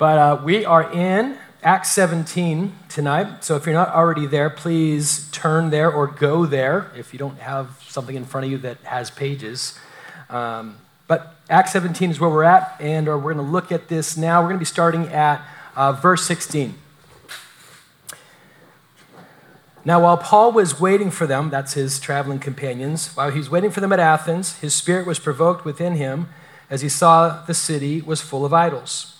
But uh, we are in Acts 17 tonight. So if you're not already there, please turn there or go there if you don't have something in front of you that has pages. Um, but Acts 17 is where we're at, and uh, we're going to look at this now. We're going to be starting at uh, verse 16. Now, while Paul was waiting for them, that's his traveling companions, while he was waiting for them at Athens, his spirit was provoked within him as he saw the city was full of idols.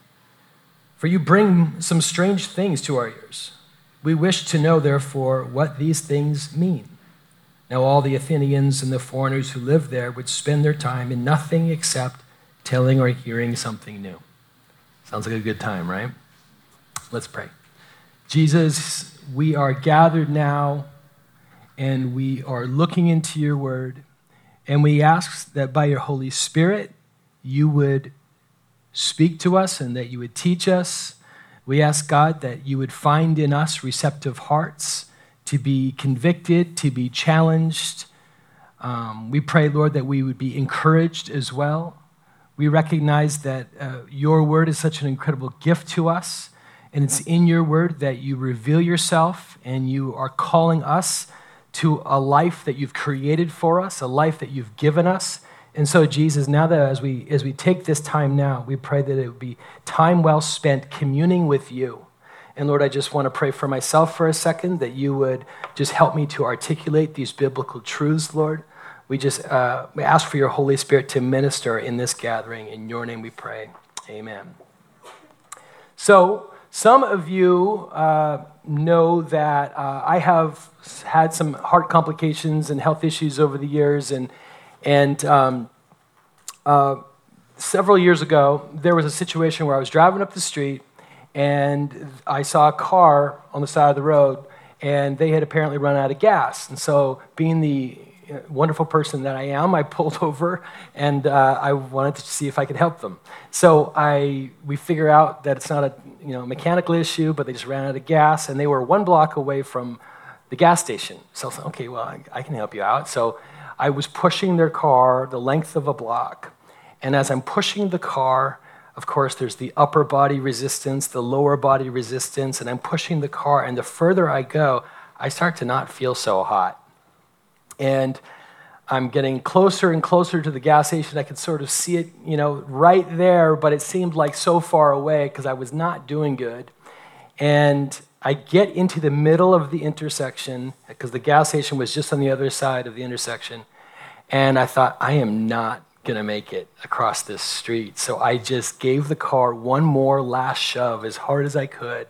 For you bring some strange things to our ears. We wish to know, therefore, what these things mean. Now, all the Athenians and the foreigners who lived there would spend their time in nothing except telling or hearing something new. Sounds like a good time, right? Let's pray. Jesus, we are gathered now and we are looking into your word, and we ask that by your Holy Spirit, you would speak to us and that you would teach us. We ask, God, that you would find in us receptive hearts to be convicted, to be challenged. Um, we pray, Lord, that we would be encouraged as well. We recognize that uh, your word is such an incredible gift to us, and it's in your word that you reveal yourself and you are calling us to a life that you've created for us, a life that you've given us and so, Jesus, now that as we, as we take this time now, we pray that it would be time well spent communing with you. And Lord, I just want to pray for myself for a second that you would just help me to articulate these biblical truths, Lord. We just uh, we ask for your Holy Spirit to minister in this gathering. In your name we pray. Amen. So, some of you uh, know that uh, I have had some heart complications and health issues over the years, and and um, uh, several years ago, there was a situation where I was driving up the street and I saw a car on the side of the road and they had apparently run out of gas. And so, being the uh, wonderful person that I am, I pulled over and uh, I wanted to see if I could help them. So I we figure out that it's not a you know mechanical issue, but they just ran out of gas and they were one block away from the gas station. So I thought, okay, well I, I can help you out. So I was pushing their car the length of a block. And as I'm pushing the car, of course, there's the upper body resistance, the lower body resistance, and I'm pushing the car. And the further I go, I start to not feel so hot. And I'm getting closer and closer to the gas station. I could sort of see it, you know, right there, but it seemed like so far away because I was not doing good. And I get into the middle of the intersection because the gas station was just on the other side of the intersection. And I thought, I am not going to make it across this street. So I just gave the car one more last shove as hard as I could.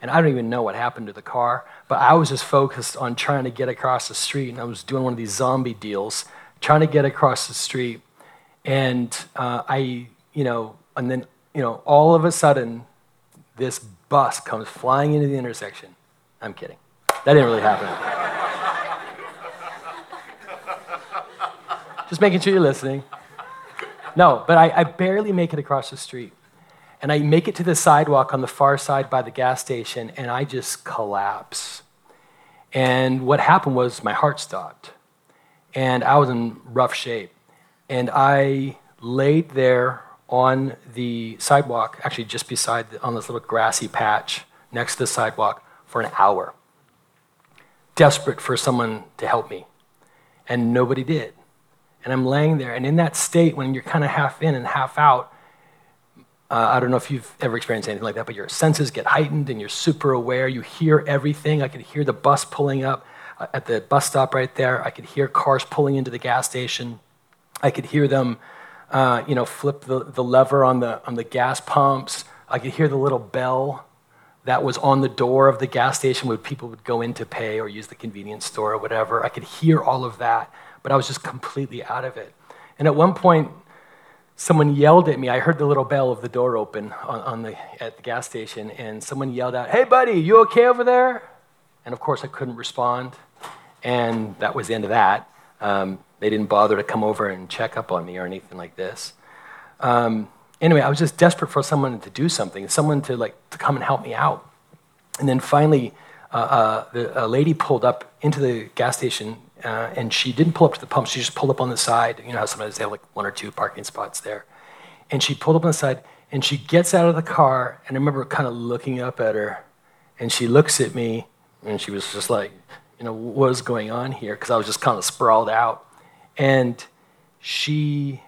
And I don't even know what happened to the car, but I was just focused on trying to get across the street. And I was doing one of these zombie deals, trying to get across the street. And uh, I, you know, and then, you know, all of a sudden, this bus comes flying into the intersection. I'm kidding. That didn't really happen. Just making sure you're listening. No, but I, I, barely make it across the street. And I make it to the sidewalk on the far side by the gas station, and I just collapse. And what happened was my heart stopped. And I was in rough shape. And I laid there on the sidewalk, actually just beside, the, on this little grassy patch next to the sidewalk for an hour, desperate for someone to help me. And nobody did and I'm laying there. And in that state, when you're kind of half in and half out, uh, I don't know if you've ever experienced anything like that, but your senses get heightened and you're super aware. You hear everything. I could hear the bus pulling up uh, at the bus stop right there. I could hear cars pulling into the gas station. I could hear them, uh, you know, flip the, the lever on the, on the gas pumps. I could hear the little bell that was on the door of the gas station where people would go in to pay or use the convenience store or whatever. I could hear all of that but I was just completely out of it. And at one point, someone yelled at me. I heard the little bell of the door open on, on, the, at the gas station, and someone yelled out, Hey, buddy, you okay over there? And of course, I couldn't respond. And that was the end of that. Um, they didn't bother to come over and check up on me or anything like this. Um, anyway, I was just desperate for someone to do something, someone to like to come and help me out. And then finally, uh, uh, the, a lady pulled up into the gas station, Uh, and she didn't pull up to the pump. She just pulled up on the side. You know how sometimes they have like one or two parking spots there. And she pulled up on the side, and she gets out of the car, and I remember kind of looking up at her, and she looks at me, and she was just like, you know, what is going on here? Because I was just kind of sprawled out. And she,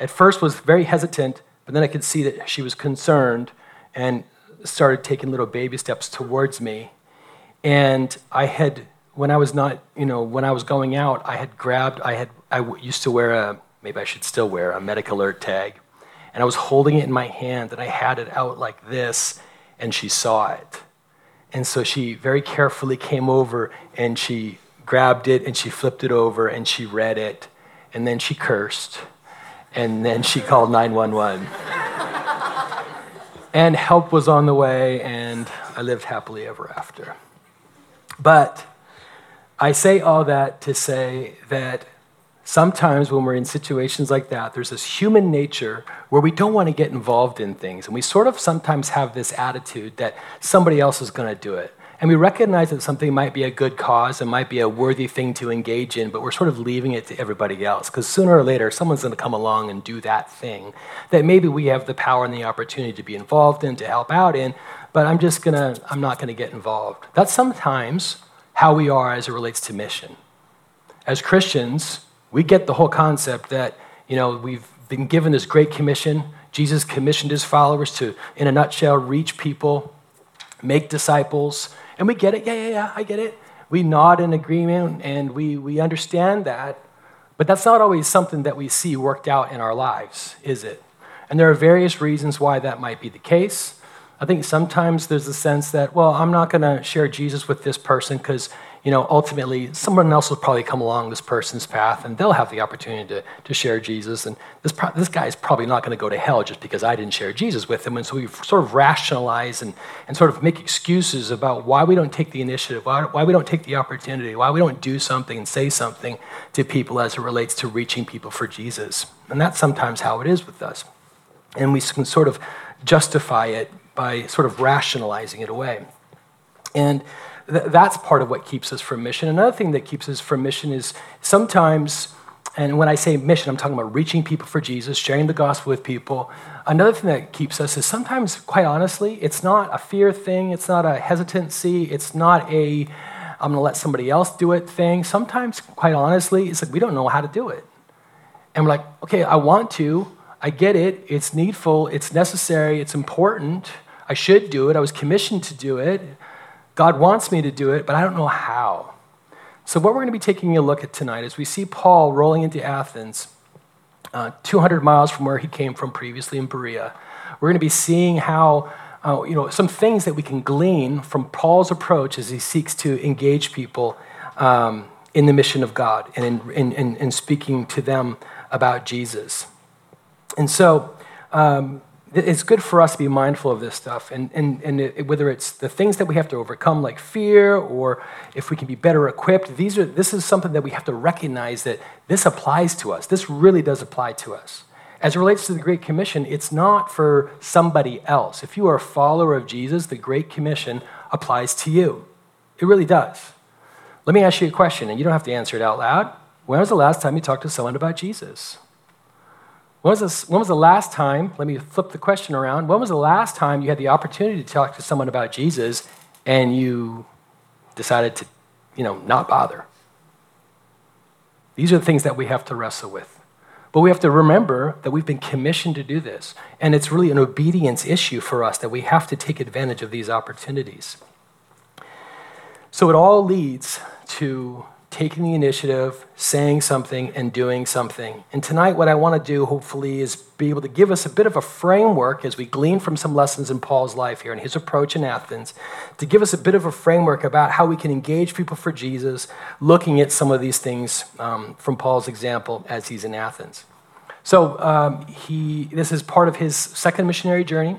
at first, was very hesitant, but then I could see that she was concerned and started taking little baby steps towards me. And I had, when I was not, you know, when I was going out, I had grabbed, I had, I used to wear a, maybe I should still wear a medic alert tag. And I was holding it in my hand and I had it out like this, and she saw it. And so she very carefully came over and she grabbed it and she flipped it over and she read it. And then she cursed. And then she called 911. and help was on the way, and I lived happily ever after. But I say all that to say that sometimes when we're in situations like that, there's this human nature where we don't want to get involved in things. And we sort of sometimes have this attitude that somebody else is going to do it. And we recognize that something might be a good cause and might be a worthy thing to engage in, but we're sort of leaving it to everybody else. Because sooner or later, someone's going to come along and do that thing that maybe we have the power and the opportunity to be involved in, to help out in, but I'm just going to, I'm not going to get involved. That's sometimes how we are as it relates to mission. As Christians, we get the whole concept that, you know, we've been given this great commission. Jesus commissioned his followers to, in a nutshell, reach people, make disciples, and we get it. Yeah, yeah, yeah, I get it. We nod in agreement and we, we understand that. But that's not always something that we see worked out in our lives, is it? And there are various reasons why that might be the case. I think sometimes there's a sense that, well, I'm not going to share Jesus with this person because you know, ultimately someone else will probably come along this person's path and they'll have the opportunity to, to share Jesus. And this, pro- this guy is probably not going to go to hell just because I didn't share Jesus with him. And so we sort of rationalize and, and sort of make excuses about why we don't take the initiative, why, why we don't take the opportunity, why we don't do something and say something to people as it relates to reaching people for Jesus. And that's sometimes how it is with us. And we can sort of justify it by sort of rationalizing it away. And th- that's part of what keeps us from mission. Another thing that keeps us from mission is sometimes, and when I say mission, I'm talking about reaching people for Jesus, sharing the gospel with people. Another thing that keeps us is sometimes, quite honestly, it's not a fear thing, it's not a hesitancy, it's not a I'm going to let somebody else do it thing. Sometimes, quite honestly, it's like we don't know how to do it. And we're like, okay, I want to, I get it, it's needful, it's necessary, it's important, I should do it, I was commissioned to do it. God wants me to do it, but I don't know how. So, what we're going to be taking a look at tonight is we see Paul rolling into Athens, uh, 200 miles from where he came from previously in Berea. We're going to be seeing how, uh, you know, some things that we can glean from Paul's approach as he seeks to engage people um, in the mission of God and in, in, in, in, speaking to them about Jesus. And so, um, it's good for us to be mindful of this stuff. And, and, and it, whether it's the things that we have to overcome, like fear, or if we can be better equipped, these are, this is something that we have to recognize that this applies to us. This really does apply to us. As it relates to the Great Commission, it's not for somebody else. If you are a follower of Jesus, the Great Commission applies to you. It really does. Let me ask you a question, and you don't have to answer it out loud. When was the last time you talked to someone about Jesus? When was, this, when was the last time, let me flip the question around, when was the last time you had the opportunity to talk to someone about Jesus and you decided to, you know, not bother? These are the things that we have to wrestle with. But we have to remember that we've been commissioned to do this. And it's really an obedience issue for us that we have to take advantage of these opportunities. So it all leads to taking the initiative, saying something, and doing something. And tonight, what I want to do, hopefully, is be able to give us a bit of a framework as we glean from some lessons in Paul's life here and his approach in Athens, to give us a bit of a framework about how we can engage people for Jesus, looking at some of these things um, from Paul's example as he's in Athens. So um, he, this is part of his second missionary journey.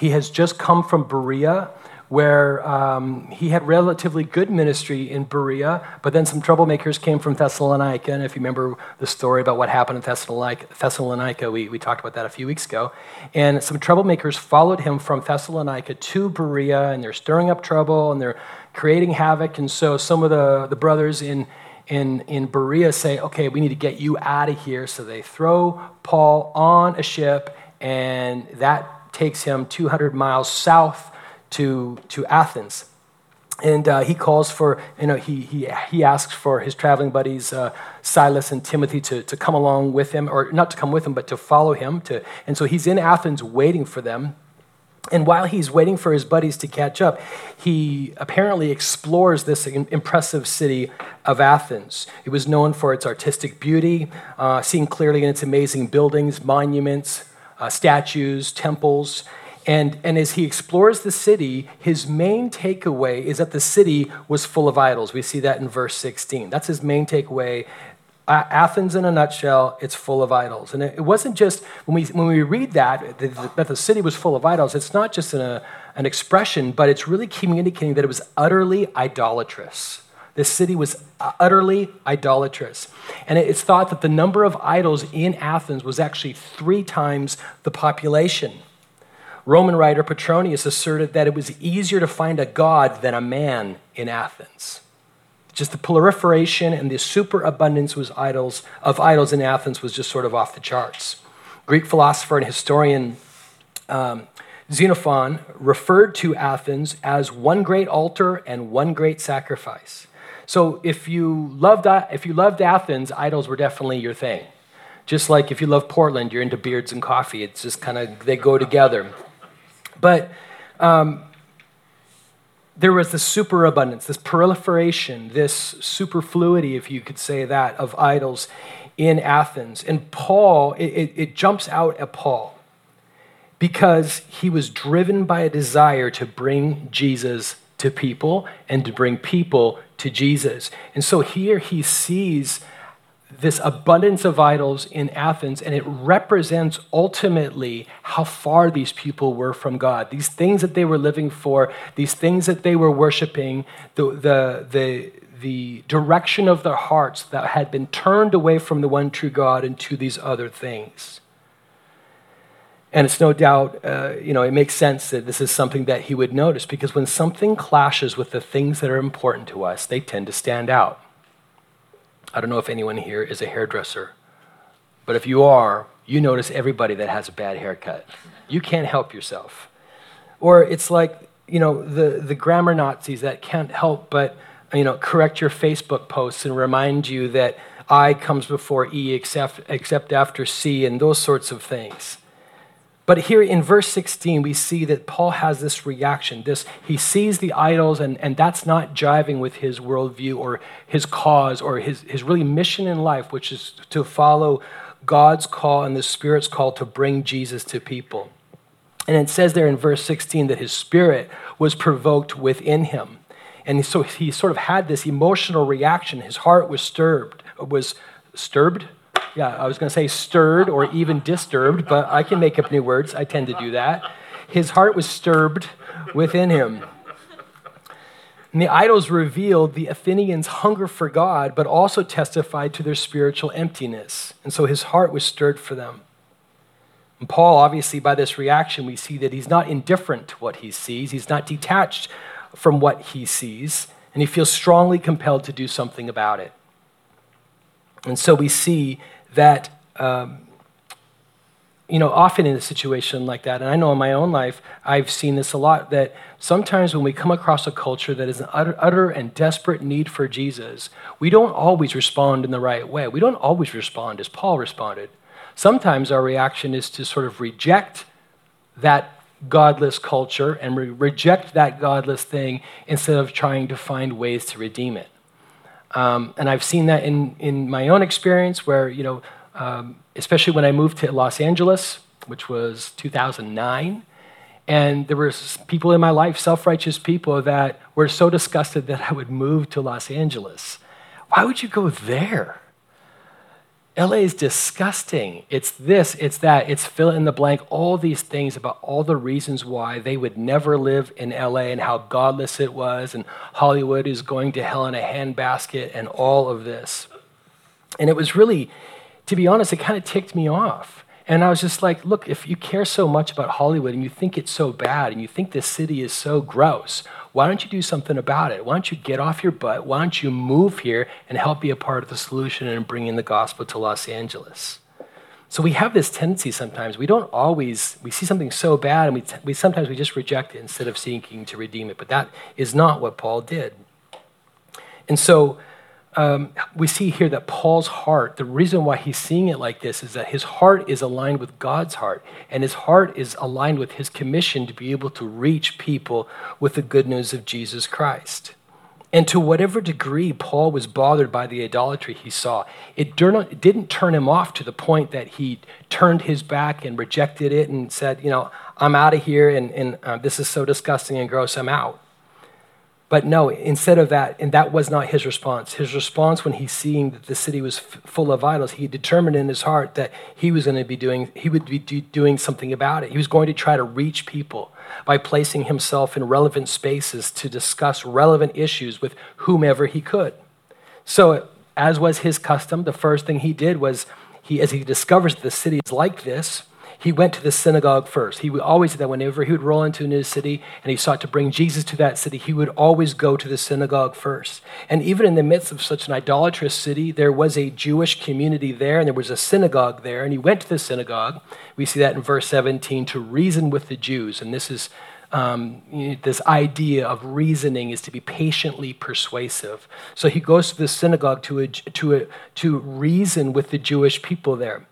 He has just come from Berea, where um, he had relatively good ministry in Berea, but then some troublemakers came from Thessalonica. And if you remember the story about what happened in Thessalonica, Thessalonica we, we talked about that a few weeks ago. And some troublemakers followed him from Thessalonica to Berea, and they're stirring up trouble and they're creating havoc. And so some of the, the brothers in, in, in Berea say, okay, we need to get you out of here. So they throw Paul on a ship, and that takes him 200 miles south to, to Athens. And uh, he calls for, you know, he, he, he asks for his traveling buddies, uh, Silas and Timothy, to, to come along with him, or not to come with him, but to follow him. To, and so he's in Athens waiting for them. And while he's waiting for his buddies to catch up, he apparently explores this impressive city of Athens. It was known for its artistic beauty, uh, seen clearly in its amazing buildings, monuments, uh, statues, temples. And, and as he explores the city, his main takeaway is that the city was full of idols. We see that in verse 16. That's his main takeaway. Athens, in a nutshell, it's full of idols. And it wasn't just, when we, when we read that, that the city was full of idols, it's not just an, an expression, but it's really communicating that it was utterly idolatrous. The city was uh, utterly idolatrous. And it's thought that the number of idols in Athens was actually three times the population. Roman writer Petronius asserted that it was easier to find a god than a man in Athens. Just the proliferation and the superabundance was idols, of idols in Athens was just sort of off the charts. Greek philosopher and historian um, Xenophon referred to Athens as one great altar and one great sacrifice. So if you loved, if you loved Athens, idols were definitely your thing. Just like if you love Portland, you're into beards and coffee. It's just kind of, they go together. But um, there was this superabundance, this proliferation, this superfluity, if you could say that, of idols in Athens. And Paul, it, it, it jumps out at Paul because he was driven by a desire to bring Jesus to people and to bring people to Jesus. And so here he sees this abundance of idols in Athens, and it represents ultimately how far these people were from God. These things that they were living for, these things that they were worshiping, the, the, the, the direction of their hearts that had been turned away from the one true God into these other things. And it's no doubt, uh, you know, it makes sense that this is something that he would notice because when something clashes with the things that are important to us, they tend to stand out. I don't know if anyone here is a hairdresser, but if you are, you notice everybody that has a bad haircut. You can't help yourself. Or it's like, you know, the, the grammar Nazis that can't help but, you know, correct your Facebook posts and remind you that I comes before E except, except after C and those sorts of things. But here in verse 16, we see that Paul has this reaction. This he sees the idols, and, and that's not jiving with his worldview or his cause or his, his really mission in life, which is to follow God's call and the Spirit's call to bring Jesus to people. And it says there in verse 16 that his spirit was provoked within him. And so he sort of had this emotional reaction. His heart was stirred, was stirred, yeah, I was going to say stirred or even disturbed, but I can make up new words. I tend to do that. His heart was stirred within him. And the idols revealed the Athenians' hunger for God, but also testified to their spiritual emptiness. And so his heart was stirred for them. And Paul, obviously, by this reaction, we see that he's not indifferent to what he sees, he's not detached from what he sees, and he feels strongly compelled to do something about it. And so we see that, um, you know, often in a situation like that, and I know in my own life, I've seen this a lot, that sometimes when we come across a culture that is in utter, utter and desperate need for Jesus, we don't always respond in the right way. We don't always respond as Paul responded. Sometimes our reaction is to sort of reject that godless culture and re- reject that godless thing instead of trying to find ways to redeem it. Um, and I've seen that in, in my own experience where, you know, um, especially when I moved to Los Angeles, which was 2009, and there were people in my life, self righteous people, that were so disgusted that I would move to Los Angeles. Why would you go there? LA is disgusting. It's this, it's that, it's fill in the blank, all these things about all the reasons why they would never live in LA and how godless it was, and Hollywood is going to hell in a handbasket, and all of this. And it was really, to be honest, it kind of ticked me off. And I was just like, look, if you care so much about Hollywood and you think it's so bad and you think this city is so gross, why don't you do something about it? Why don't you get off your butt? Why don't you move here and help be a part of the solution and bringing the gospel to Los Angeles? So we have this tendency sometimes. We don't always, we see something so bad and we, we sometimes we just reject it instead of seeking to redeem it. But that is not what Paul did. And so um, we see here that Paul's heart, the reason why he's seeing it like this is that his heart is aligned with God's heart, and his heart is aligned with his commission to be able to reach people with the good news of Jesus Christ. And to whatever degree Paul was bothered by the idolatry he saw, it didn't turn him off to the point that he turned his back and rejected it and said, You know, I'm out of here and, and uh, this is so disgusting and gross, I'm out. But no, instead of that, and that was not his response. His response when he's seeing that the city was f- full of idols, he determined in his heart that he was going to be doing, he would be do, doing something about it. He was going to try to reach people by placing himself in relevant spaces to discuss relevant issues with whomever he could. So, as was his custom, the first thing he did was he, as he discovers the city is like this, he went to the synagogue first. He would always do that whenever he would roll into a new city and he sought to bring Jesus to that city, he would always go to the synagogue first. And even in the midst of such an idolatrous city, there was a Jewish community there and there was a synagogue there. And he went to the synagogue. We see that in verse 17 to reason with the Jews. And this is um, this idea of reasoning is to be patiently persuasive. So he goes to the synagogue to, a, to, a, to reason with the Jewish people there.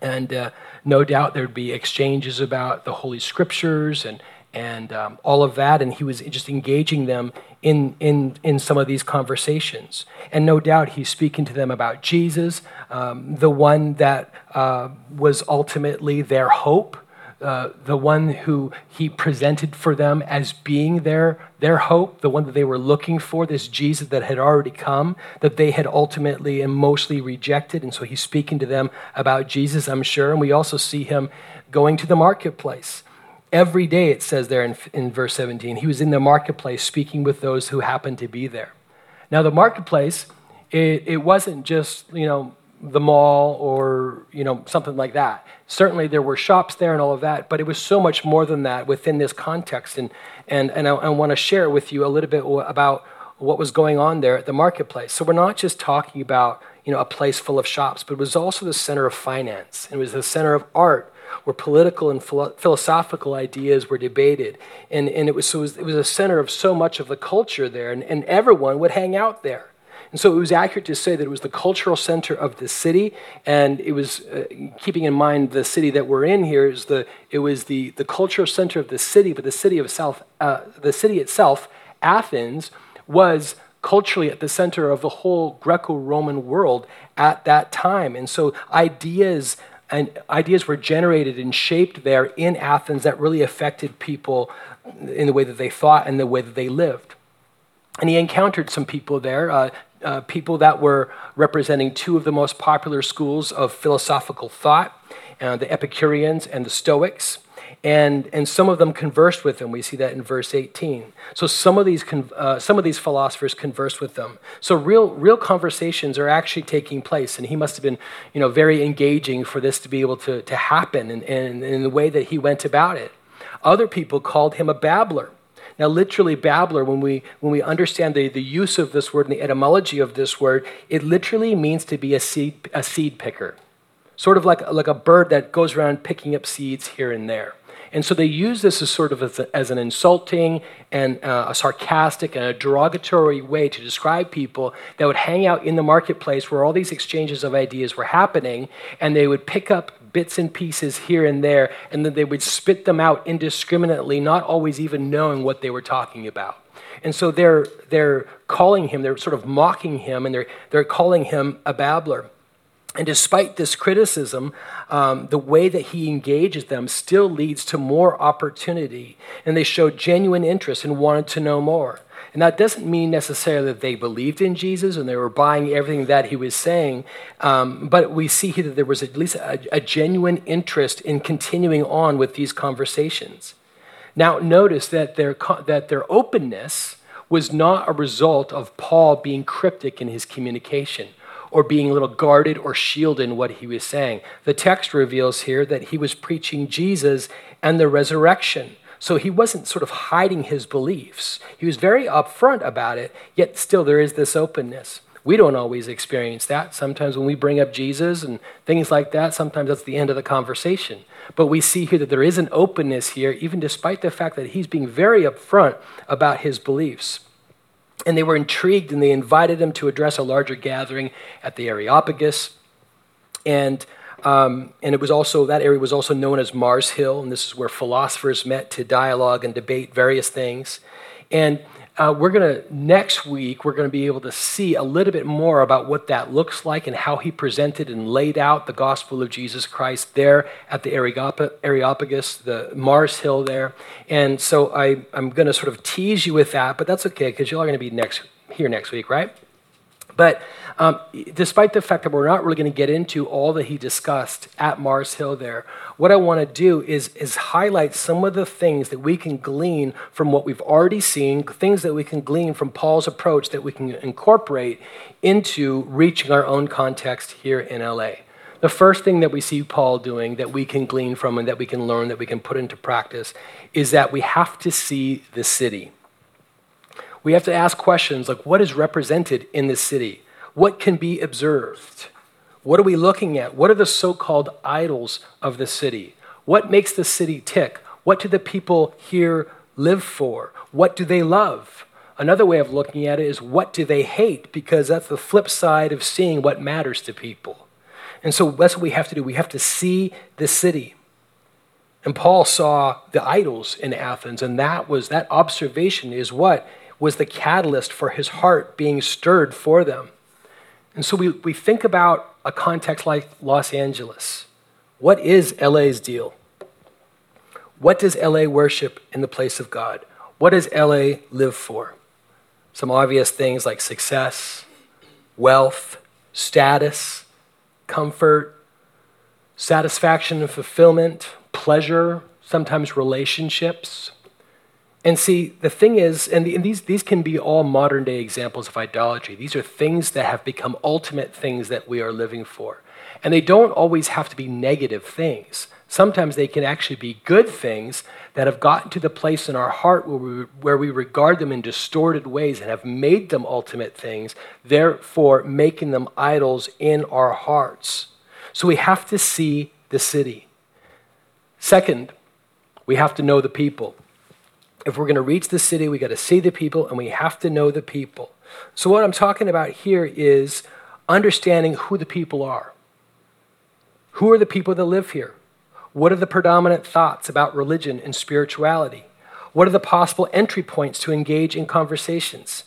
And uh, no doubt there'd be exchanges about the Holy Scriptures and, and um, all of that. And he was just engaging them in, in, in some of these conversations. And no doubt he's speaking to them about Jesus, um, the one that uh, was ultimately their hope uh, the one who he presented for them as being their, their hope, the one that they were looking for, this Jesus that had already come, that they had ultimately and mostly rejected. And so he's speaking to them about Jesus, I'm sure. And we also see him going to the marketplace. Every day, it says there in, in verse 17, he was in the marketplace speaking with those who happened to be there. Now, the marketplace, it, it wasn't just, you know, the mall or you know something like that. Certainly there were shops there and all of that but it was so much more than that within this context. And and, and i, I want to share with you a little bit about what was going on there at the marketplace. So we're not just talking about you know a place full of shops but it was also the center of finance. It was the center of art where political and philosophical ideas were debated. And, and it, was, so it was it was a center of so much of the culture there and, and everyone would hang out there and so it was accurate to say that it was the cultural center of the city, and it was uh, keeping in mind the city that we're in here is the it was the the cultural center of the city, but the city of South uh, the city itself, Athens, was culturally at the center of the whole Greco-Roman world at that time, and so ideas and ideas were generated and shaped there in Athens that really affected people in the way that they thought and the way that they lived. And he encountered some people there. Uh, uh, people that were representing two of the most popular schools of philosophical thought uh, the Epicureans and the Stoics. And, and some of them conversed with him. We see that in verse 18. So some of these, uh, some of these philosophers conversed with them. So real, real conversations are actually taking place. And he must have been you know, very engaging for this to be able to, to happen and, and in the way that he went about it. Other people called him a babbler. Now, literally, babbler, when we, when we understand the, the use of this word and the etymology of this word, it literally means to be a seed, a seed picker, sort of like, like a bird that goes around picking up seeds here and there. And so they use this as sort of as, a, as an insulting and uh, a sarcastic and a derogatory way to describe people that would hang out in the marketplace where all these exchanges of ideas were happening, and they would pick up bits and pieces here and there, and then they would spit them out indiscriminately, not always even knowing what they were talking about. And so they're, they're calling him, they're sort of mocking him, and they're, they're calling him a babbler. And despite this criticism, um, the way that he engages them still leads to more opportunity. And they showed genuine interest and wanted to know more. And that doesn't mean necessarily that they believed in Jesus and they were buying everything that he was saying, um, but we see here that there was at least a, a genuine interest in continuing on with these conversations. Now, notice that their, that their openness was not a result of Paul being cryptic in his communication or being a little guarded or shielded in what he was saying. The text reveals here that he was preaching Jesus and the resurrection. So he wasn't sort of hiding his beliefs. He was very upfront about it, yet still there is this openness. We don't always experience that. Sometimes when we bring up Jesus and things like that, sometimes that's the end of the conversation. But we see here that there is an openness here, even despite the fact that he's being very upfront about his beliefs. And they were intrigued and they invited him to address a larger gathering at the Areopagus. And, um, and it was also, that area was also known as Mars Hill. And this is where philosophers met to dialogue and debate various things. And uh, we're going to, next week, we're going to be able to see a little bit more about what that looks like and how he presented and laid out the gospel of Jesus Christ there at the Areopagus, the Mars Hill there. And so I, I'm going to sort of tease you with that, but that's okay because you are all going to be next here next week, right? But um, despite the fact that we're not really going to get into all that he discussed at Mars Hill there, what I want to do is, is highlight some of the things that we can glean from what we've already seen, things that we can glean from Paul's approach that we can incorporate into reaching our own context here in LA. The first thing that we see Paul doing that we can glean from and that we can learn, that we can put into practice, is that we have to see the city we have to ask questions like what is represented in this city? What can be observed? What are we looking at? What are the so called idols of the city? What makes the city tick? What do the people here live for? What do they love? Another way of looking at it is what do they hate? Because that's the flip side of seeing what matters to people. And so that's what we have to do. We have to see the city. And Paul saw the idols in Athens, and that was that observation is what was the catalyst for his heart being stirred for them. And so we, we think about a context like Los Angeles. What is LA's deal? What does LA worship in the place of God? What does LA live for? Some obvious things like success, wealth, status, comfort, satisfaction and fulfillment, pleasure, sometimes relationships. And see, the thing is, and, the, and, these, these can be all modern day examples of idolatry. These are things that have become ultimate things that we are living for. And they don't always have to be negative things. Sometimes they can actually be good things that have gotten to the place in our heart where we, where we regard them in distorted ways and have made them ultimate things, therefore making them idols in our hearts. So we have to see the city. Second, we have to know the people if we're going to reach the city, we got to see the people and we have to know the people. So, what I'm talking about here is understanding who the people are. Who are the people that live here? What are the predominant thoughts about religion and spirituality? What are the possible entry points to engage in conversations?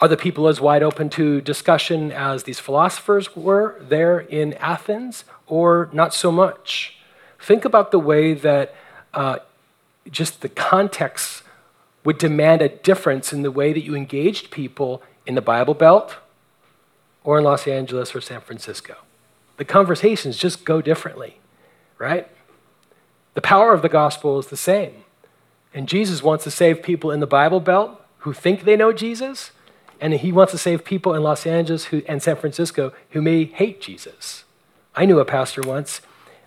Are the people as wide open to discussion as these philosophers were there in Athens, or not so much? Think about the way that uh, just the context would demand a difference in the way that you engaged people in the Bible Belt or in Los Angeles or San Francisco. The conversations just go differently, right? The power of the gospel is the same. And Jesus wants to save people in the Bible Belt who think they know Jesus, and he wants to save people in Los Angeles who, and San Francisco who may hate Jesus. I knew a pastor once,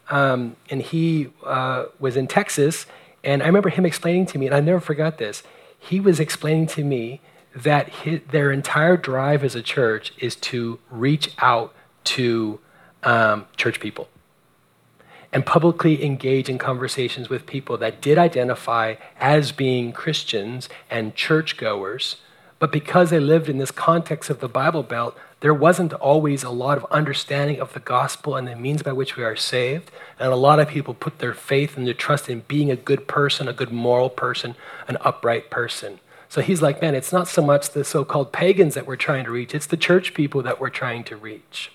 um, and he uh, was in Texas, and I remember him explaining to me, and I never forgot this. He was explaining to me that his, their entire drive as a church is to reach out to um, church people and publicly engage in conversations with people that did identify as being Christians and churchgoers, but because they lived in this context of the Bible Belt, there wasn't always a lot of understanding of the gospel and the means by which we are saved. And a lot of people put their faith and their trust in being a good person, a good moral person, an upright person. So he's like, man, it's not so much the so called pagans that we're trying to reach, it's the church people that we're trying to reach.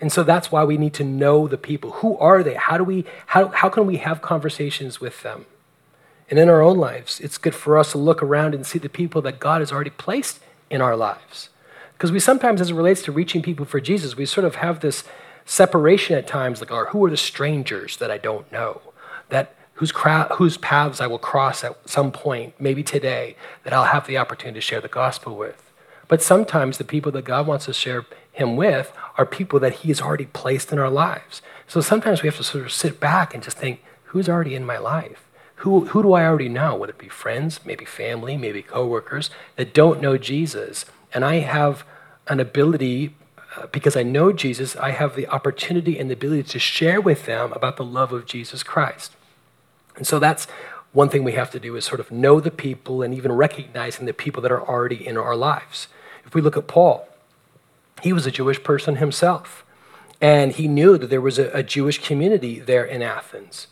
And so that's why we need to know the people. Who are they? How, do we, how, how can we have conversations with them? And in our own lives, it's good for us to look around and see the people that God has already placed in our lives. Because we sometimes, as it relates to reaching people for Jesus, we sort of have this separation at times, like, or who are the strangers that I don't know, that whose, whose paths I will cross at some point, maybe today, that I'll have the opportunity to share the gospel with. But sometimes the people that God wants to share him with are people that he has already placed in our lives. So sometimes we have to sort of sit back and just think, who's already in my life? Who, who do I already know? Would it be friends, maybe family, maybe coworkers that don't know Jesus? And I have an ability, uh, because I know Jesus, I have the opportunity and the ability to share with them about the love of Jesus Christ. And so that's one thing we have to do is sort of know the people and even recognizing the people that are already in our lives. If we look at Paul, he was a Jewish person himself, and he knew that there was a, a Jewish community there in Athens.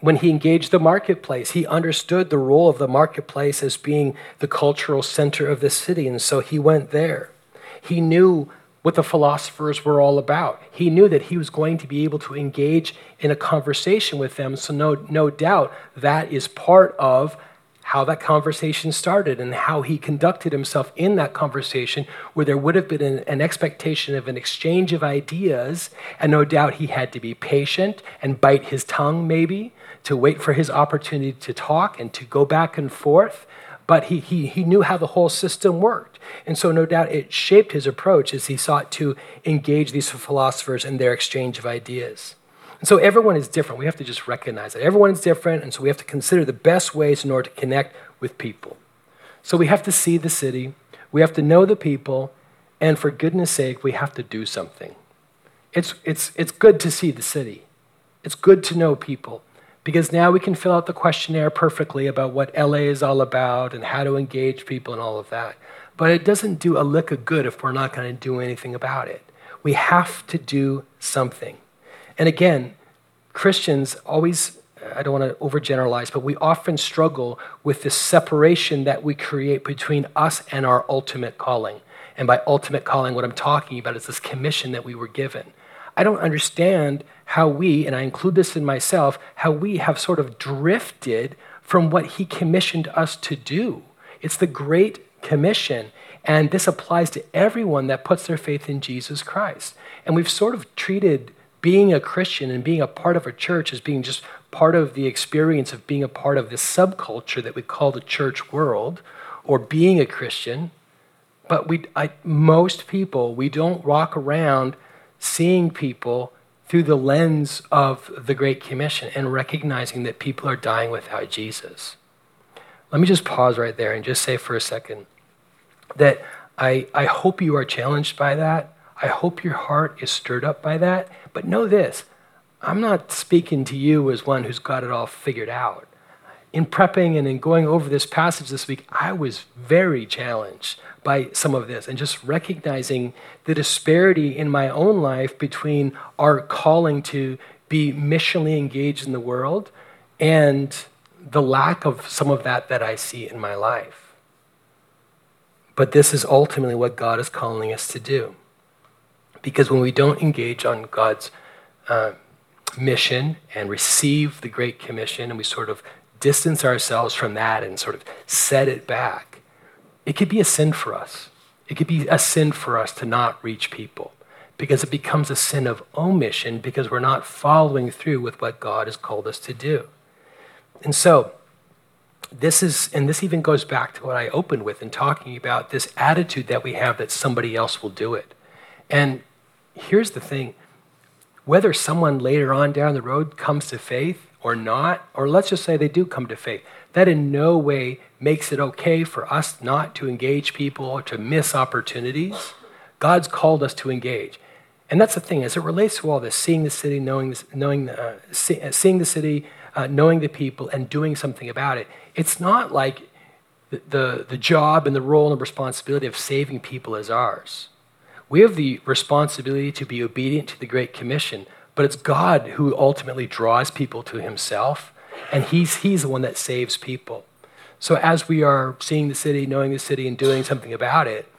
When he engaged the marketplace, he understood the role of the marketplace as being the cultural center of the city, and so he went there. He knew what the philosophers were all about. He knew that he was going to be able to engage in a conversation with them. So, no, no doubt, that is part of how that conversation started and how he conducted himself in that conversation, where there would have been an, an, expectation of an exchange of ideas. And no doubt he had to be patient and bite his tongue, maybe, to wait for his opportunity to talk and to go back and forth. But he, he, he knew how the whole system worked. And so, no doubt, it shaped his approach as he sought to engage these philosophers in their exchange of ideas. And so, everyone is different. We have to just recognize that. Everyone is different, and so we have to consider the best ways in order to connect with people. So, we have to see the city, we have to know the people, and for goodness sake, we have to do something. It's, it's, it's good to see the city, it's good to know people because now we can fill out the questionnaire perfectly about what LA is all about and how to engage people and all of that. But it doesn't do a lick of good if we're not going to do anything about it. We have to do something. And again, Christians always, I don't want to overgeneralize, but we often struggle with this separation that we create between us and our ultimate calling. And by ultimate calling, what I'm talking about is this commission that we were given. I don't understand how we, and I include this in myself, how we have sort of drifted from what he commissioned us to do. It's the great commission. And this applies to everyone that puts their faith in Jesus Christ. And we've sort of treated being a Christian and being a part of a church as being just part of the experience of being a part of this subculture that we call the church world or being a Christian. But we, I, most people, we don't walk around seeing people through the lens of the Great Commission and recognizing that people are dying without Jesus. Let me just pause right there and just say for a second that I, I hope you are challenged by that. I hope your heart is stirred up by that. But know this I'm not speaking to you as one who's got it all figured out. In prepping and in going over this passage this week, I was very challenged by some of this and just recognizing the disparity in my own life between our calling to be missionally engaged in the world and the lack of some of that that I see in my life. But this is ultimately what God is calling us to do. Because when we don't engage on God's uh, mission and receive the Great Commission, and we sort of distance ourselves from that and sort of set it back, it could be a sin for us. It could be a sin for us to not reach people because it becomes a sin of omission because we're not following through with what God has called us to do. And so, this is, and this even goes back to what I opened with in talking about this attitude that we have that somebody else will do it. And here's the thing whether someone later on down the road comes to faith or not, or let's just say they do come to faith, that in no way makes it okay for us not to engage people or to miss opportunities. God's called us to engage. And that's the thing, as it relates to all this, seeing the city, knowing, knowing uh, see, uh, seeing the city, uh, knowing the people, and doing something about it. It's not like the, the, the job and the role and responsibility of saving people is ours. We have the responsibility to be obedient to the Great Commission, but it's God who ultimately draws people to Himself, and He's, he's the one that saves people. So as we are seeing the city, knowing the city, and doing something about it,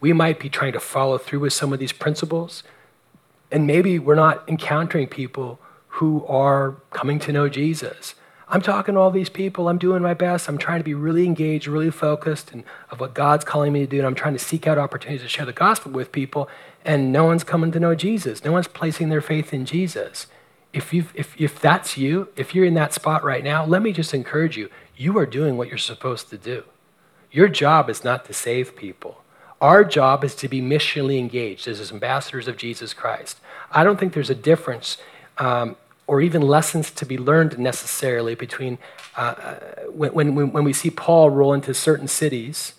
we might be trying to follow through with some of these principles, and maybe we're not encountering people who are coming to know Jesus. I'm talking to all these people. I'm doing my best. I'm trying to be really engaged, really focused and of what God's calling me to do. And I'm trying to seek out opportunities to share the gospel with people. And no one's coming to know Jesus. No one's placing their faith in Jesus. If, you if, if that's you, if you're in that spot right now, let me just encourage you. You are doing what you're supposed to do. Your job is not to save people. Our job is to be missionally engaged as ambassadors of Jesus Christ. I don't think there's a difference um, or even lessons to be learned necessarily between uh, uh when, when, when we see Paul roll into certain cities,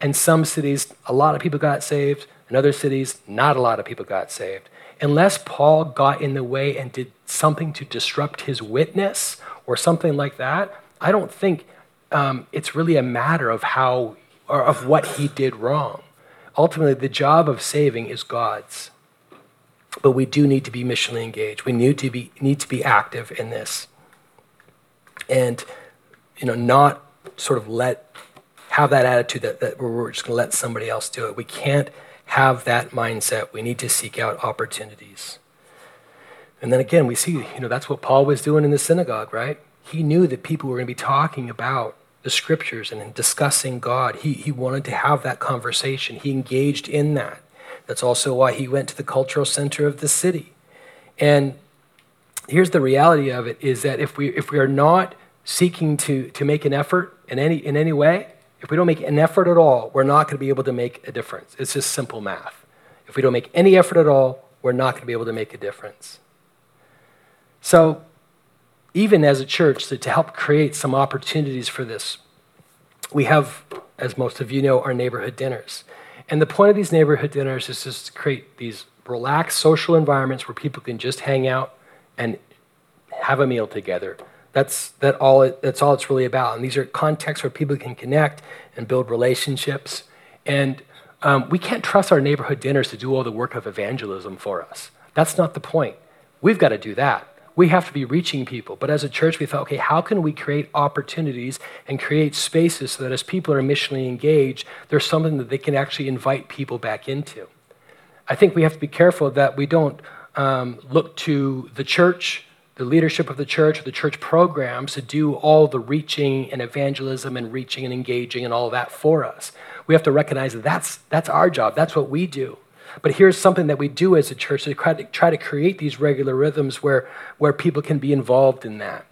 and some cities, a lot of people got saved, and other cities, not a lot of people got saved. Unless Paul got in the way and did something to disrupt his witness or something like that, I don't think um, it's really a matter of how or of what he did wrong. Ultimately, the job of saving is God's. But we do need to be missionally engaged. We need to be, need to be active in this. And, you know, not sort of let, have that attitude that, that we're just going to let somebody else do it. We can't have that mindset. We need to seek out opportunities. And then again, we see, you know, that's what Paul was doing in the synagogue, right? He knew that people were going to be talking about the scriptures and discussing God. He, he wanted to have that conversation. He engaged in that. That's also why he went to the cultural center of the city. And here's the reality of it is that if we if we are not seeking to to make an effort in any in any way, if we don't make an effort at all, we're not going to be able to make a difference. It's just simple math. If we don't make any effort at all, we're not going to be able to make a difference. So, even as a church, to, to help create some opportunities for this, we have, as most of you know, our neighborhood dinners. And the point of these neighborhood dinners is just to create these relaxed social environments where people can just hang out and have a meal together. That's, that all it, that's all it's really about. And these are contexts where people can connect and build relationships. And um, we can't trust our neighborhood dinners to do all the work of evangelism for us. That's not the point. We've got to do that we have to be reaching people. But as a church, we thought, okay, how can we create opportunities and create spaces so that as people are missionally engaged, there's something that they can actually invite people back into? I think we have to be careful that we don't um, look to the church, the leadership of the church, or the church programs to do all the reaching and evangelism and reaching and engaging and all that for us. We have to recognize that that's, that's our job, that's what we do. But here's something that we do as a church to try to, try to create these regular rhythms where, where people can be involved in that.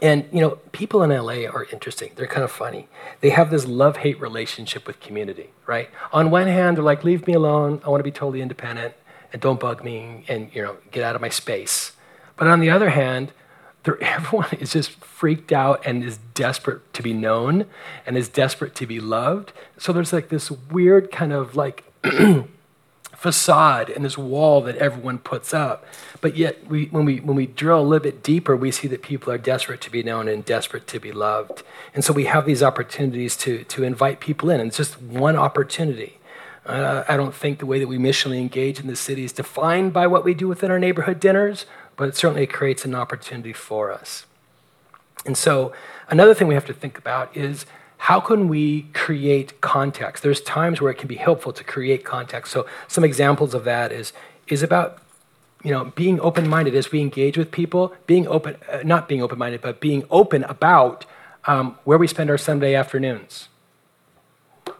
And, you know, people in LA are interesting. They're kind of funny. They have this love hate relationship with community, right? On one hand, they're like, leave me alone. I want to be totally independent and don't bug me and, you know, get out of my space. But on the other hand, everyone is just freaked out and is desperate to be known and is desperate to be loved. So there's like this weird kind of like facade and this wall that everyone puts up. But yet, we, when, we, when we drill a little bit deeper, we see that people are desperate to be known and desperate to be loved. And so we have these opportunities to, to invite people in. And it's just one opportunity. Uh, I don't think the way that we missionally engage in the city is defined by what we do within our neighborhood dinners, but it certainly creates an opportunity for us. And so, another thing we have to think about is how can we create context? There's times where it can be helpful to create context. So some examples of that is is about you know being open-minded as we engage with people, being open, uh, not being open-minded, but being open about um, where we spend our Sunday afternoons.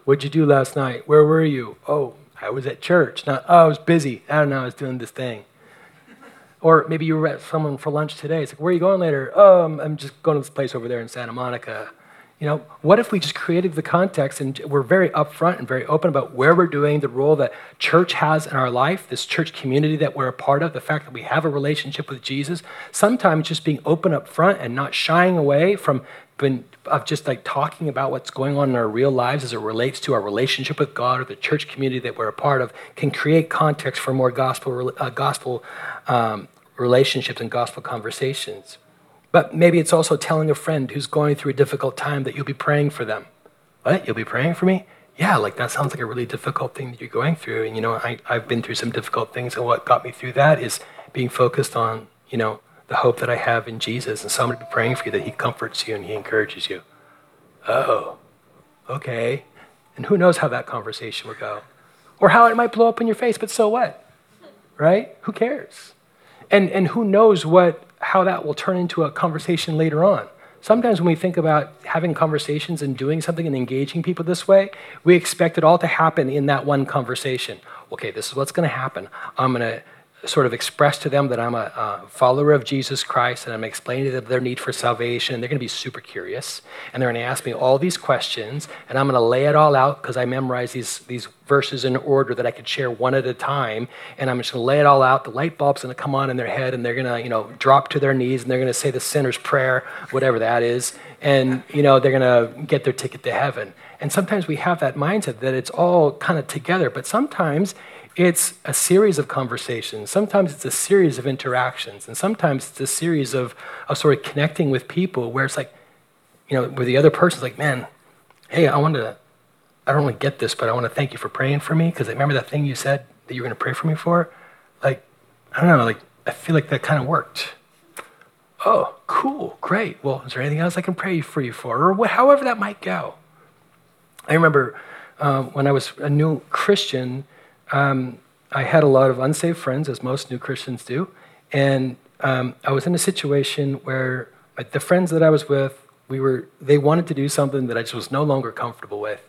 What'd you do last night? Where were you? Oh, I was at church. Not, oh, I was busy. I don't know. I was doing this thing. Or maybe you were at someone for lunch today. It's like, where are you going later? Oh, I'm just going to this place over there in Santa Monica. You know, what if we just created the context and we're very upfront and very open about where we're doing, the role that church has in our life, this church community that we're a part of, the fact that we have a relationship with Jesus. Sometimes just being open up front and not shying away from of just like talking about what's going on in our real lives as it relates to our relationship with God or the church community that we're a part of can create context for more gospel uh, gospel um, relationships and gospel conversations. But maybe it's also telling a friend who's going through a difficult time that you'll be praying for them. What? You'll be praying for me? Yeah, like that sounds like a really difficult thing that you're going through. And, you know, I, I've been through some difficult things. And what got me through that is being focused on, you know, the hope that I have in Jesus. And somebody be praying for you that he comforts you and he encourages you. Oh, okay. And who knows how that conversation will go? Or how it might blow up in your face, but so what? Right? Who cares? And, and who knows what how that will turn into a conversation later on. sometimes when we think about having conversations and doing something and engaging people this way, we expect it all to happen in that one conversation. Okay, this is what's going to happen. I'm going to sort of express to them that I'm a, a, follower of Jesus Christ and I'm explaining to them their need for salvation. They're going to be super curious and they're going to ask me all these questions and I'm going to lay it all out because I memorize these, these verses in order that I could share one at a time. And I'm just going to lay it all out. The light bulb's going to come on in their head and they're going to, you know, drop to their knees and they're going to say the sinner's prayer, whatever that is. And, you know, they're going to get their ticket to heaven. And sometimes we have that mindset that it's all kind of together, but sometimes it's a series of conversations. Sometimes it's a series of interactions. And sometimes it's a series of, of sort of connecting with people where it's like, you know, where the other person's like, man, hey, I want to, I don't really get this, but I want to thank you for praying for me because I remember that thing you said that you were going to pray for me for. Like, I don't know, like, I feel like that kind of worked. Oh, cool, great. Well, is there anything else I can pray for you for? Or wh- however that might go. I remember um, when I was a new Christian, um, I had a lot of unsaved friends, as most new Christians do, and um, I was in a situation where the friends that I was with, we were, they wanted to do something that I just was no longer comfortable with,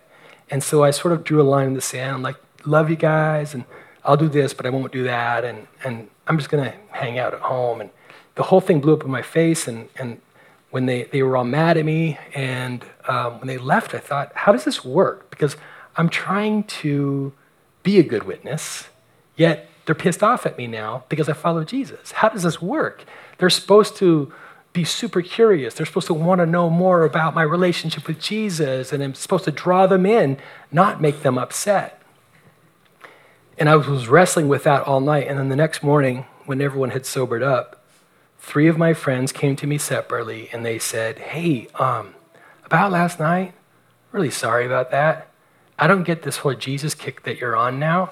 and so I sort of drew a line in the sand. Like, love you guys, and I'll do this, but I won't do that, and and I'm just gonna hang out at home, and the whole thing blew up in my face, and and when they, they were all mad at me, and um, when they left, I thought, how does this work? Because I'm trying to be a good witness, yet they're pissed off at me now because I follow Jesus. How does this work? They're supposed to be super curious. They're supposed to want to know more about my relationship with Jesus, and I'm supposed to draw them in, not make them upset. And I was wrestling with that all night. And then the next morning, when everyone had sobered up, three of my friends came to me separately and they said, Hey, um, about last night, really sorry about that. I don't get this whole Jesus kick that you're on now,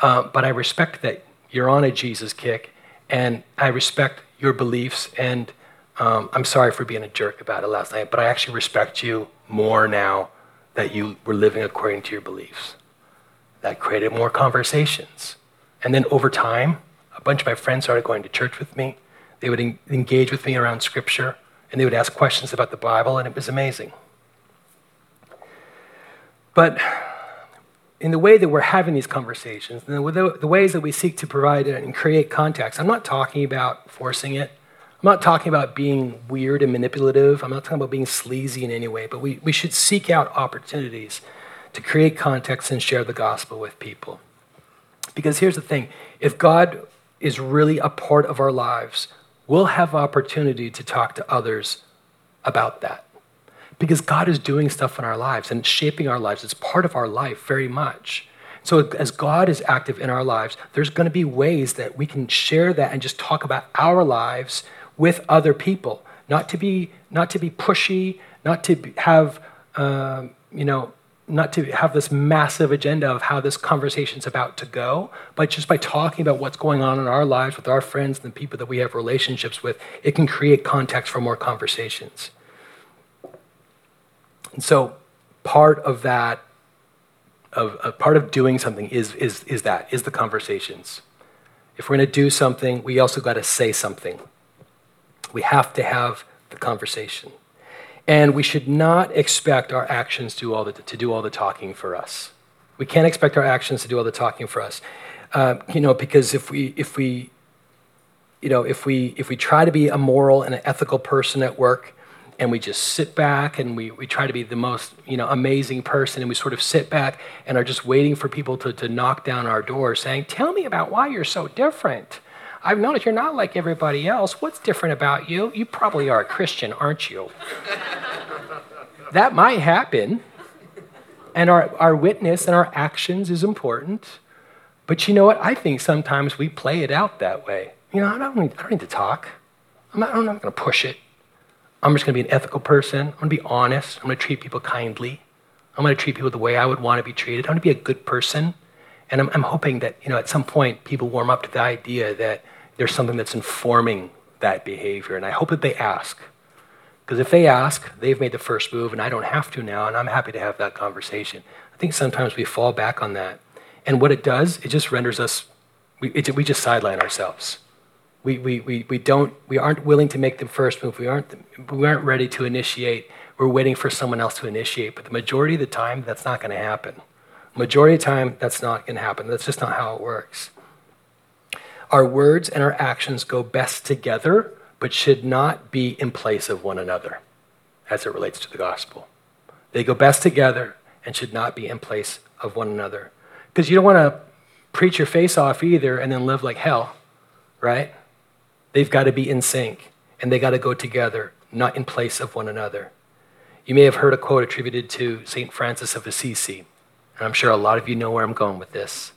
uh, but I respect that you're on a Jesus kick, and I respect your beliefs. And um, I'm sorry for being a jerk about it last night, but I actually respect you more now that you were living according to your beliefs. That created more conversations. And then over time, a bunch of my friends started going to church with me. They would en- engage with me around scripture, and they would ask questions about the Bible, and it was amazing. But in the way that we're having these conversations, and the, the ways that we seek to provide and create context, I'm not talking about forcing it. I'm not talking about being weird and manipulative. I'm not talking about being sleazy in any way, but we, we should seek out opportunities to create context and share the gospel with people. Because here's the thing if God is really a part of our lives, we'll have opportunity to talk to others about that because God is doing stuff in our lives and shaping our lives. It's part of our life very much. So, as God is active in our lives, there's going to be ways that we can share that and just talk about our lives with other people. Not to be, not to be pushy, not to have, um, you know, not to have this massive agenda of how this conversation's about to go, but just by talking about what's going on in our lives with our friends and the people that we have relationships with, it can create context for more conversations. And so part of that, of, a part of doing something is, is, is that, is the conversations. If we're going to do something, we also got to say something. We have to have the conversation. And we should not expect our actions to all the, to do all the talking for us. We can't expect our actions to do all the talking for us. Uh, you know, because if we, if we, you know, if we, if we try to be a moral and an ethical person at work, and we just sit back and we, we try to be the most you know amazing person. And we sort of sit back and are just waiting for people to, to knock down our door saying tell me about why you're so different. I've noticed you're not like everybody else. What's different about you? You probably are a christian aren't you? That might happen. And our, our witness and our actions is important. But you know what? I think sometimes we play it out that way. You know i don't need, I don't need to talk. I'm not, I'm not going to push it I'm just going to be an ethical person. I'm going to be honest. I'm going to treat people kindly. I'm going to treat people the way I would want to be treated. I'm going to be a good person. And I'm, I'm hoping that, you know, at some point people warm up to the idea that there's something that's informing that behavior. And I hope that they ask. Because if they ask, they've made the first move, and I don't have to now, and I'm happy to have that conversation. I think sometimes we fall back on that. And what it does, it just renders us, we, it, we just sideline ourselves. We, we, we, we, don't, we aren't willing to make the first move. We aren't, we aren't ready to initiate. We're waiting for someone else to initiate. But the majority of the time, that's not going to happen. Majority of the time, that's not going to happen. That's just not how it works. Our words and our actions go best together, but should not be in place of one another as it relates to the gospel. They go best together and should not be in place of one another. Because you don't want to preach your face off either and then live like hell, right? They've got to be in sync and they got to go together, not in place of one another. You may have heard a quote attributed to St. Francis of Assisi, and I'm sure a lot of you know where I'm going with this.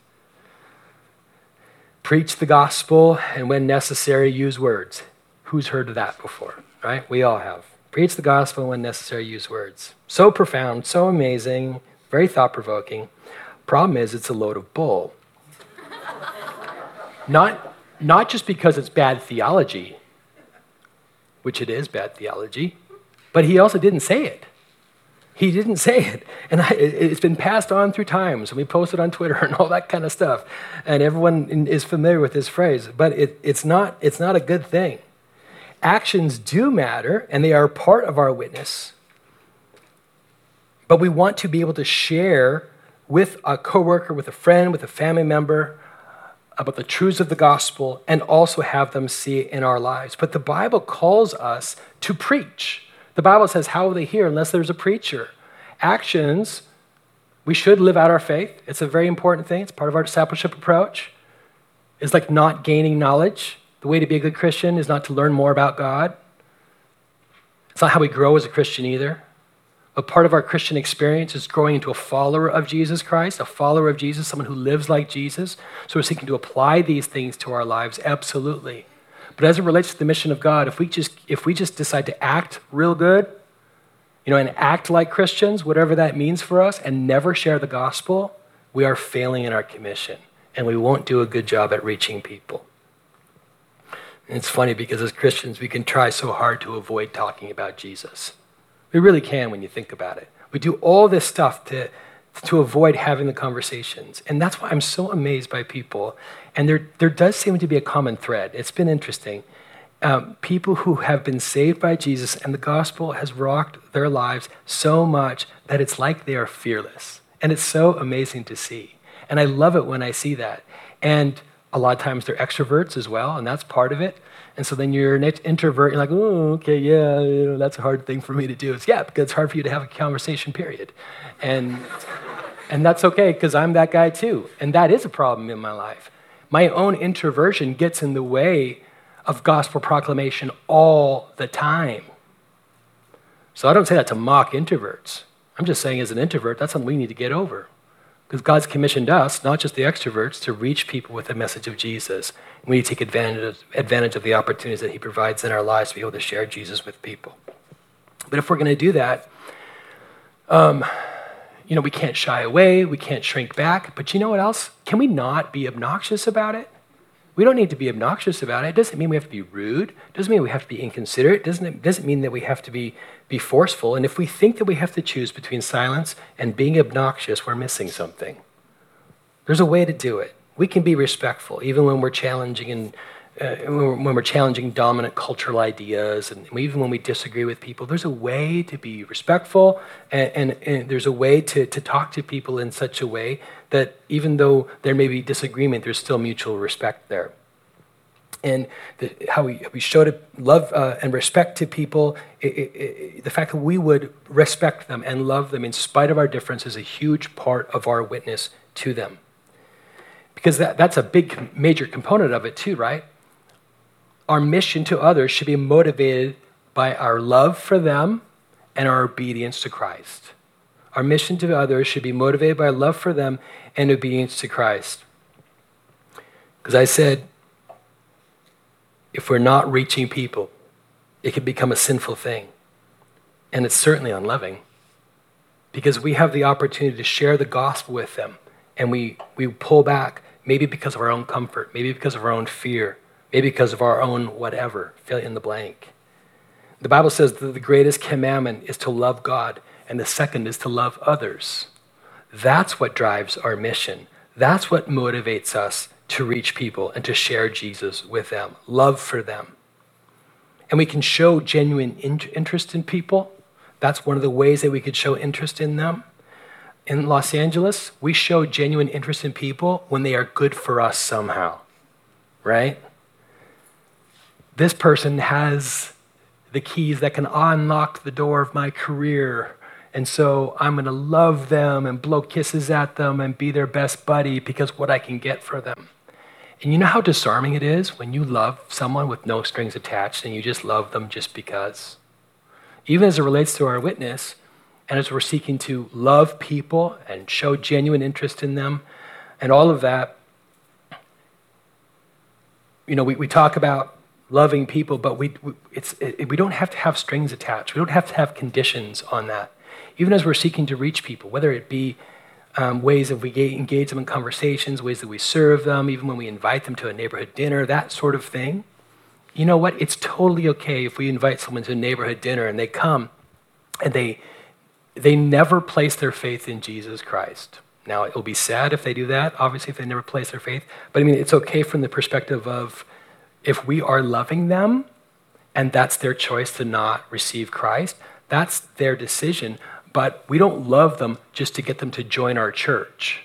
Preach the gospel, and when necessary, use words. Who's heard of that before, right? We all have. Preach the gospel, and when necessary, use words. So profound, so amazing, very thought provoking. Problem is, it's a load of bull. not, not just because it's bad theology, which it is bad theology, but he also didn't say it. He didn't say it. And I, it's been passed on through times, and we posted on Twitter and all that kind of stuff. And everyone is familiar with this phrase, but it, it's, not, it's not a good thing. Actions do matter, and they are part of our witness. But we want to be able to share with a coworker, with a friend, with a family member about the truths of the gospel and also have them see it in our lives. But the Bible calls us to preach. The Bible says, How will they hear unless there's a preacher? Actions, we should live out our faith. It's a very important thing, it's part of our discipleship approach. It's like not gaining knowledge. The way to be a good Christian is not to learn more about God. It's not how we grow as a Christian either. But part of our Christian experience is growing into a follower of Jesus Christ, a follower of Jesus, someone who lives like Jesus. So we're seeking to apply these things to our lives, absolutely. But as it relates to the mission of God, if we just if we just decide to act real good, you know, and act like Christians, whatever that means for us, and never share the gospel, we are failing in our commission, and we won't do a good job at reaching people. And it's funny because as Christians, we can try so hard to avoid talking about Jesus. We really can when you think about it. We do all this stuff to, to avoid having the conversations. And that's why I'm so amazed by people. And there, there does seem to be a common thread. It's been interesting. Um, people who have been saved by Jesus and the gospel has rocked their lives so much that it's like they are fearless. And it's so amazing to see. And I love it when I see that. And a lot of times they're extroverts as well, and that's part of it. And so then you're an introvert, you're like, oh, okay, yeah, you know, that's a hard thing for me to do. It's, yeah, because it's hard for you to have a conversation, period. And, and that's okay, because I'm that guy too. And that is a problem in my life. My own introversion gets in the way of gospel proclamation all the time. So I don't say that to mock introverts. I'm just saying, as an introvert, that's something we need to get over. Because God's commissioned us, not just the extroverts, to reach people with the message of Jesus. We need to take advantage of, advantage of the opportunities that He provides in our lives to be able to share Jesus with people. But if we're going to do that, um, you know, we can't shy away, we can't shrink back. But you know what else? Can we not be obnoxious about it? We don't need to be obnoxious about it. It doesn't mean we have to be rude. It doesn't mean we have to be inconsiderate. It doesn't, it doesn't mean that we have to be, be forceful. And if we think that we have to choose between silence and being obnoxious, we're missing something. There's a way to do it. We can be respectful, even when we're challenging and uh, when we're challenging dominant cultural ideas, and even when we disagree with people, there's a way to be respectful, and, and, and, there's a way to, to talk to people in such a way that even though there may be disagreement, there's still mutual respect there. And the, how we, we show love uh, and respect to people, it, it, it, the fact that we would respect them and love them in spite of our difference is a huge part of our witness to them. Because that, that's a big, major component of it, too, right? our mission to others should be motivated by our love for them and our obedience to Christ. Our mission to others should be motivated by love for them and obedience to Christ. Because I said, if we're not reaching people, it can become a sinful thing. And it's certainly unloving. Because we have the opportunity to share the gospel with them, and we, we pull back, maybe because of our own comfort, maybe because of our own fear, maybe because of our own whatever, fill in the blank. The Bible says that the greatest commandment is to love God, and the second is to love others. That's what drives our mission. That's what motivates us to reach people and to share Jesus with them, love for them. And we can show genuine interest in people. That's one of the ways that we could show interest in them. In Los Angeles, we show genuine interest in people when they are good for us somehow, right? This person has the keys that can unlock the door of my career. And so I'm going to love them and blow kisses at them and be their best buddy because what I can get for them. And you know how disarming it is when you love someone with no strings attached and you just love them just because? Even as it relates to our witness, and as we're seeking to love people and show genuine interest in them and all of that, you know, we, we talk about loving people, but we, we, it's, it, we don't have to have strings attached. We don't have to have conditions on that. Even as we're seeking to reach people, whether it be um, ways that we engage them in conversations, ways that we serve them, even when we invite them to a neighborhood dinner, that sort of thing. You know what? It's totally okay if we invite someone to a neighborhood dinner and they come and they, they never place their faith in Jesus Christ. Now, it will be sad if they do that, obviously, if they never place their faith. But I mean, it's okay from the perspective of if we are loving them and that's their choice to not receive Christ, that's their decision but we don't love them just to get them to join our church,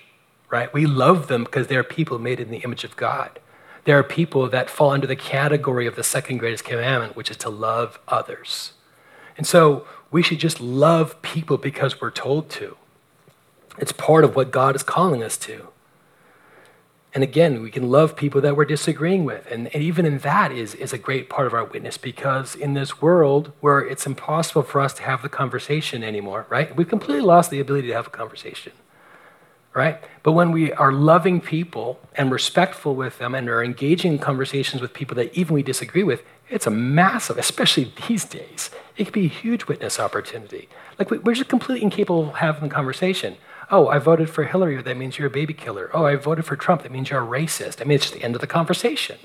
right? We love them because they're people made in the image of God. There are people that fall under the category of the second greatest commandment, which is to love others. And so we should just love people because we're told to. It's part of what God is calling us to. And again, we can love people that we're disagreeing with. And, and, even in that is, is a great part of our witness because in this world where it's impossible for us to have the conversation anymore, right? We've completely lost the ability to have a conversation, right? But when we are loving people and respectful with them and are engaging in conversations with people that even we disagree with, it's a massive, especially these days, it could be a huge witness opportunity. Like we're just completely incapable of having the conversation. Oh, I voted for Hillary. That means you're a baby killer. Oh, I voted for Trump. That means you're a racist. I mean, it's just the end of the conversation,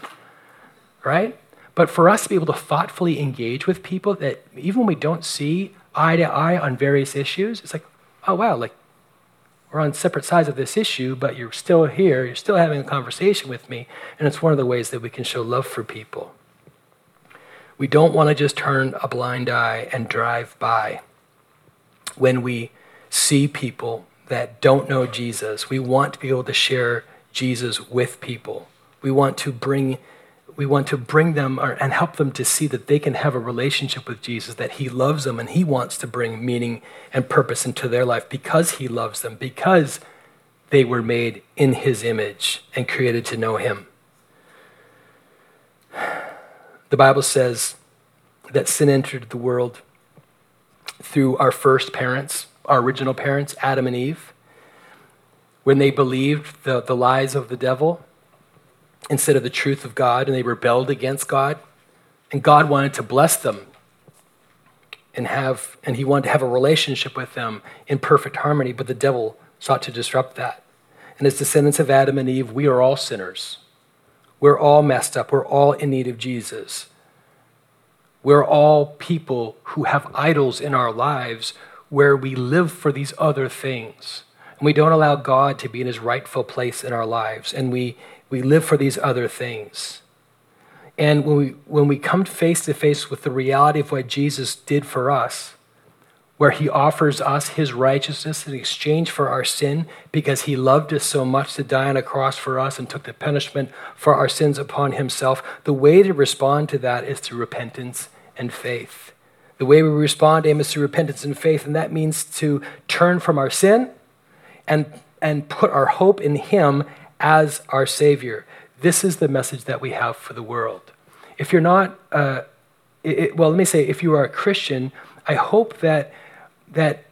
right? But for us to be able to thoughtfully engage with people that even when we don't see eye to eye on various issues, it's like, oh, wow, like we're on separate sides of this issue, but you're still here. You're still having a conversation with me. And it's one of the ways that we can show love for people. We don't want to just turn a blind eye and drive by when we see people that don't know Jesus. We want to be able to share Jesus with people. We want to bring we want to bring them and help them to see that they can have a relationship with Jesus, that He loves them and He wants to bring meaning and purpose into their life because He loves them, because they were made in His image and created to know Him. The Bible says that sin entered the world through our first parents, our original parents, Adam and Eve, when they believed the, the lies of the devil instead of the truth of God and they rebelled against God. And God wanted to bless them and have and he wanted to have a relationship with them in perfect harmony, but the devil sought to disrupt that. And as descendants of Adam and Eve, we are all sinners. We're all messed up. We're all in need of Jesus. We're all people who have idols in our lives where we live for these other things. And we don't allow God to be in his rightful place in our lives. And we, we live for these other things. And when we, when we come face to face with the reality of what Jesus did for us, where he offers us his righteousness in exchange for our sin because he loved us so much to die on a cross for us and took the punishment for our sins upon himself, the way to respond to that is through repentance and faith. The way we respond is through repentance and faith, and that means to turn from our sin and, and put our hope in Him as our Savior. This is the message that we have for the world. If you're not, uh, it, well, let me say, if you are a Christian, I hope that that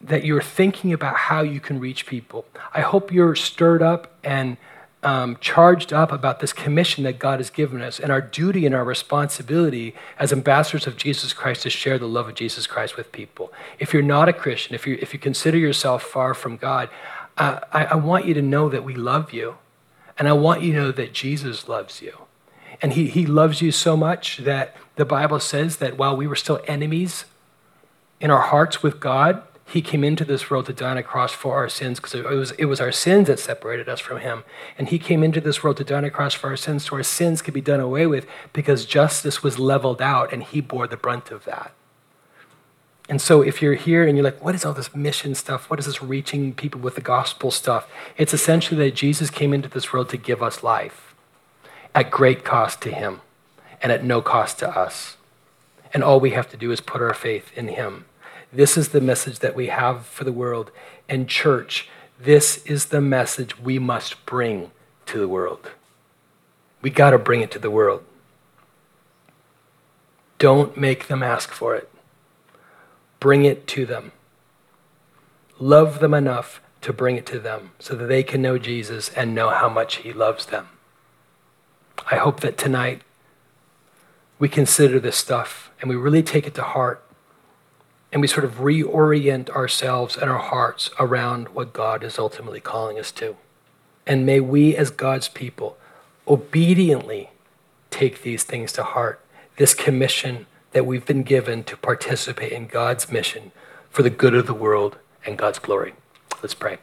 that you're thinking about how you can reach people. I hope you're stirred up and um, charged up about this commission that God has given us and our duty and our responsibility as ambassadors of Jesus Christ to share the love of Jesus Christ with people. If you're not a Christian, if you, if you consider yourself far from God, uh, I, I want you to know that we love you. And I want you to know that Jesus loves you. And he, he loves you so much that the Bible says that while we were still enemies in our hearts with God, He came into this world to die on a cross for our sins because it was, it was our sins that separated us from Him. And He came into this world to die on a cross for our sins so our sins could be done away with because justice was leveled out and He bore the brunt of that. And so if you're here and you're like, what is all this mission stuff? What is this reaching people with the gospel stuff? It's essentially that Jesus came into this world to give us life at great cost to Him and at no cost to us. And all we have to do is put our faith in Him. This is the message that we have for the world. And, church, this is the message we must bring to the world. We got to bring it to the world. Don't make them ask for it. Bring it to them. Love them enough to bring it to them so that they can know Jesus and know how much He loves them. I hope that tonight we consider this stuff and we really take it to heart and we sort of reorient ourselves and our hearts around what God is ultimately calling us to. And may we, as God's people, obediently take these things to heart, this commission that we've been given to participate in God's mission for the good of the world and God's glory. Let's pray.